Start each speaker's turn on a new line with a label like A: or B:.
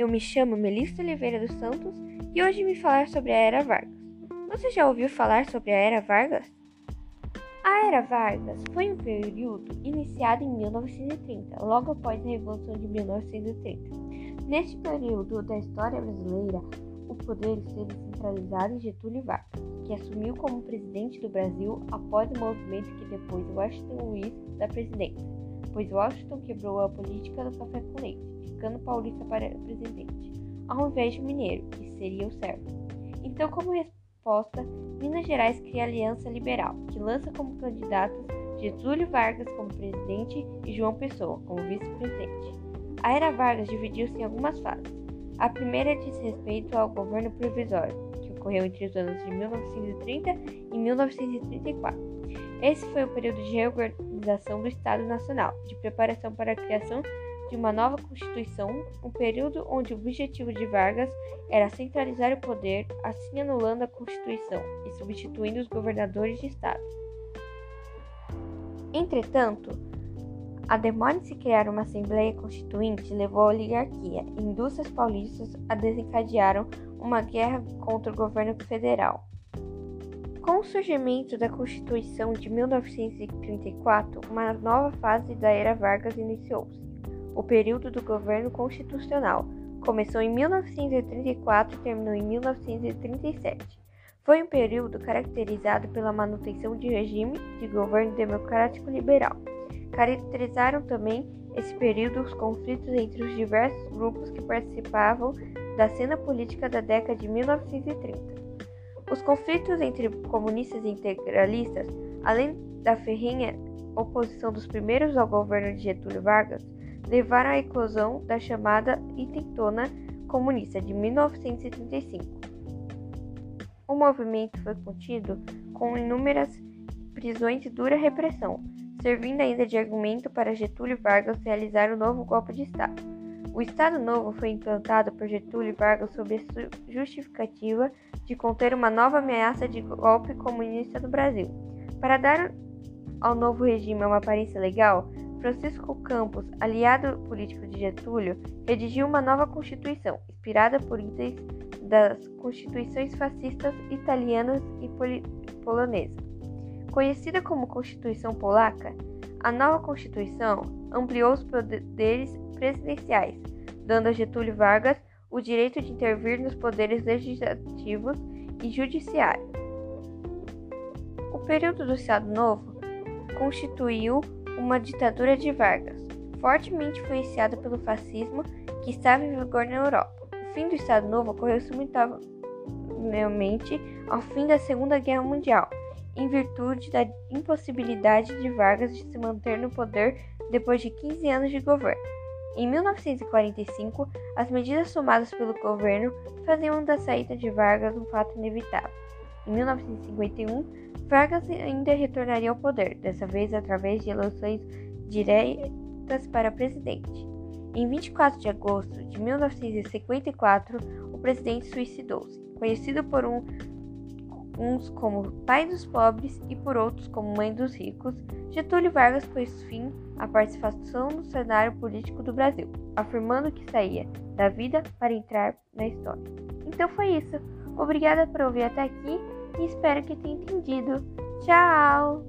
A: eu me chamo Melissa Oliveira dos Santos e hoje me falar sobre a Era Vargas. Você já ouviu falar sobre a Era Vargas? A Era Vargas foi um período iniciado em 1930, logo após a Revolução de 1930. Neste período da história brasileira, o poder esteve centralizado em Getúlio Vargas, que assumiu como presidente do Brasil após o movimento que depois Washington Luiz da presidência, pois Washington quebrou a política do café com leite, ficando paulista para presidente, ao invés de mineiro, que seria o certo. Então, como resposta, Minas Gerais cria a Aliança Liberal, que lança como candidatos Getúlio Vargas como presidente e João Pessoa como vice-presidente. A era Vargas dividiu-se em algumas fases. A primeira diz respeito ao governo provisório, que ocorreu entre os anos de 1930 e 1934. Esse foi o período de reorganização do Estado Nacional, de preparação para a criação de uma nova Constituição, um período onde o objetivo de Vargas era centralizar o poder, assim anulando a Constituição e substituindo os governadores de Estado. Entretanto, a demora em se criar uma Assembleia Constituinte levou a oligarquia e indústrias paulistas a desencadearam uma guerra contra o governo federal. Com o surgimento da Constituição de 1934, uma nova fase da era Vargas iniciou-se. O período do governo constitucional começou em 1934 e terminou em 1937. Foi um período caracterizado pela manutenção de regime de governo democrático liberal Caracterizaram também esse período os conflitos entre os diversos grupos que participavam da cena política da década de 1930. Os conflitos entre comunistas e integralistas, além da ferrenha oposição dos primeiros ao governo de Getúlio Vargas, levaram à eclosão da chamada Intentona Comunista de 1935. O movimento foi contido com inúmeras prisões e dura repressão, servindo ainda de argumento para Getúlio Vargas realizar o novo golpe de Estado. O Estado Novo foi implantado por Getúlio Vargas sob a justificativa de conter uma nova ameaça de golpe comunista no Brasil. Para dar ao novo regime uma aparência legal, Francisco Campos, aliado político de Getúlio, redigiu uma nova Constituição, inspirada por itens das constituições fascistas italianas e polonesas. Conhecida como Constituição Polaca, a nova Constituição ampliou os poderes presidenciais, dando a Getúlio Vargas o direito de intervir nos poderes legislativos e judiciários. O período do Estado Novo constituiu uma ditadura de Vargas, fortemente influenciada pelo fascismo que estava em vigor na Europa. O fim do Estado Novo ocorreu simultaneamente ao fim da Segunda Guerra Mundial em virtude da impossibilidade de Vargas de se manter no poder depois de 15 anos de governo. Em 1945, as medidas tomadas pelo governo faziam da saída de Vargas um fato inevitável. Em 1951, Vargas ainda retornaria ao poder, dessa vez através de eleições diretas para presidente. Em 24 de agosto de 1954, o presidente suicidou-se, conhecido por um uns como pai dos pobres e por outros como mãe dos ricos, Getúlio Vargas pôs fim à participação no cenário político do Brasil, afirmando que saía da vida para entrar na história. Então foi isso. Obrigada por ouvir até aqui e espero que tenha entendido. Tchau!